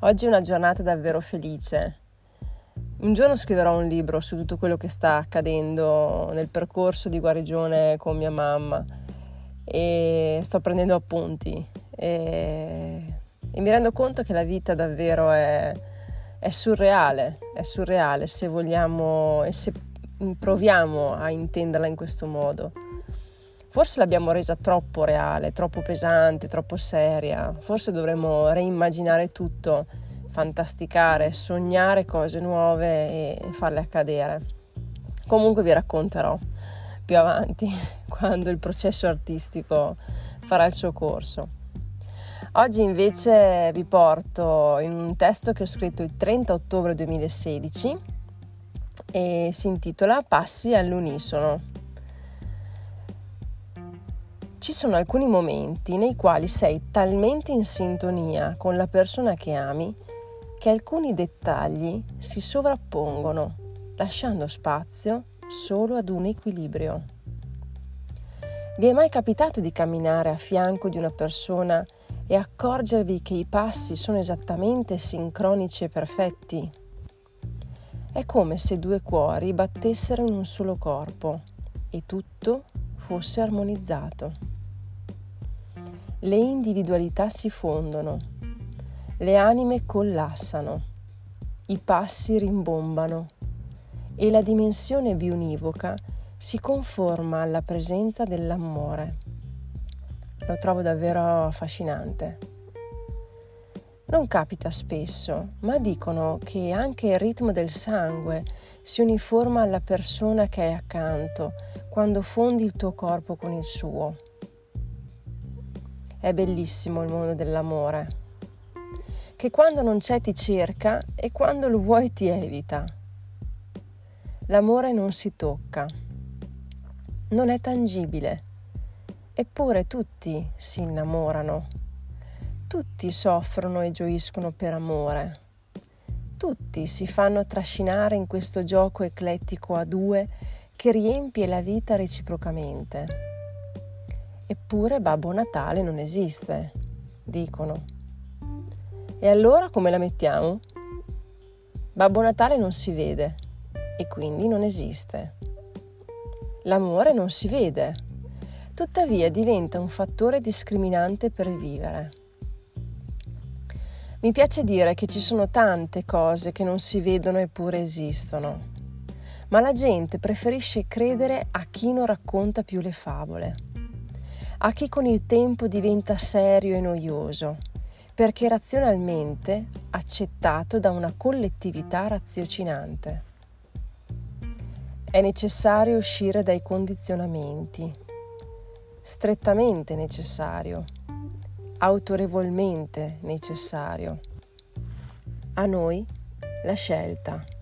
Oggi è una giornata davvero felice. Un giorno scriverò un libro su tutto quello che sta accadendo nel percorso di guarigione con mia mamma e sto prendendo appunti e, e mi rendo conto che la vita davvero è, è surreale, è surreale se vogliamo e se proviamo a intenderla in questo modo. Forse l'abbiamo resa troppo reale, troppo pesante, troppo seria. Forse dovremmo reimmaginare tutto, fantasticare, sognare cose nuove e farle accadere. Comunque vi racconterò più avanti, quando il processo artistico farà il suo corso. Oggi invece vi porto in un testo che ho scritto il 30 ottobre 2016 e si intitola Passi all'unisono. Ci sono alcuni momenti nei quali sei talmente in sintonia con la persona che ami che alcuni dettagli si sovrappongono, lasciando spazio solo ad un equilibrio. Vi è mai capitato di camminare a fianco di una persona e accorgervi che i passi sono esattamente sincronici e perfetti? È come se due cuori battessero in un solo corpo e tutto fosse armonizzato le individualità si fondono, le anime collassano, i passi rimbombano e la dimensione biunivoca si conforma alla presenza dell'amore. Lo trovo davvero affascinante. Non capita spesso, ma dicono che anche il ritmo del sangue si uniforma alla persona che hai accanto quando fondi il tuo corpo con il suo. È bellissimo il mondo dell'amore, che quando non c'è ti cerca e quando lo vuoi ti evita. L'amore non si tocca, non è tangibile, eppure tutti si innamorano, tutti soffrono e gioiscono per amore, tutti si fanno trascinare in questo gioco eclettico a due che riempie la vita reciprocamente. Eppure Babbo Natale non esiste, dicono. E allora come la mettiamo? Babbo Natale non si vede e quindi non esiste. L'amore non si vede, tuttavia diventa un fattore discriminante per vivere. Mi piace dire che ci sono tante cose che non si vedono eppure esistono, ma la gente preferisce credere a chi non racconta più le favole. A chi con il tempo diventa serio e noioso, perché razionalmente accettato da una collettività raziocinante. È necessario uscire dai condizionamenti, strettamente necessario, autorevolmente necessario. A noi la scelta.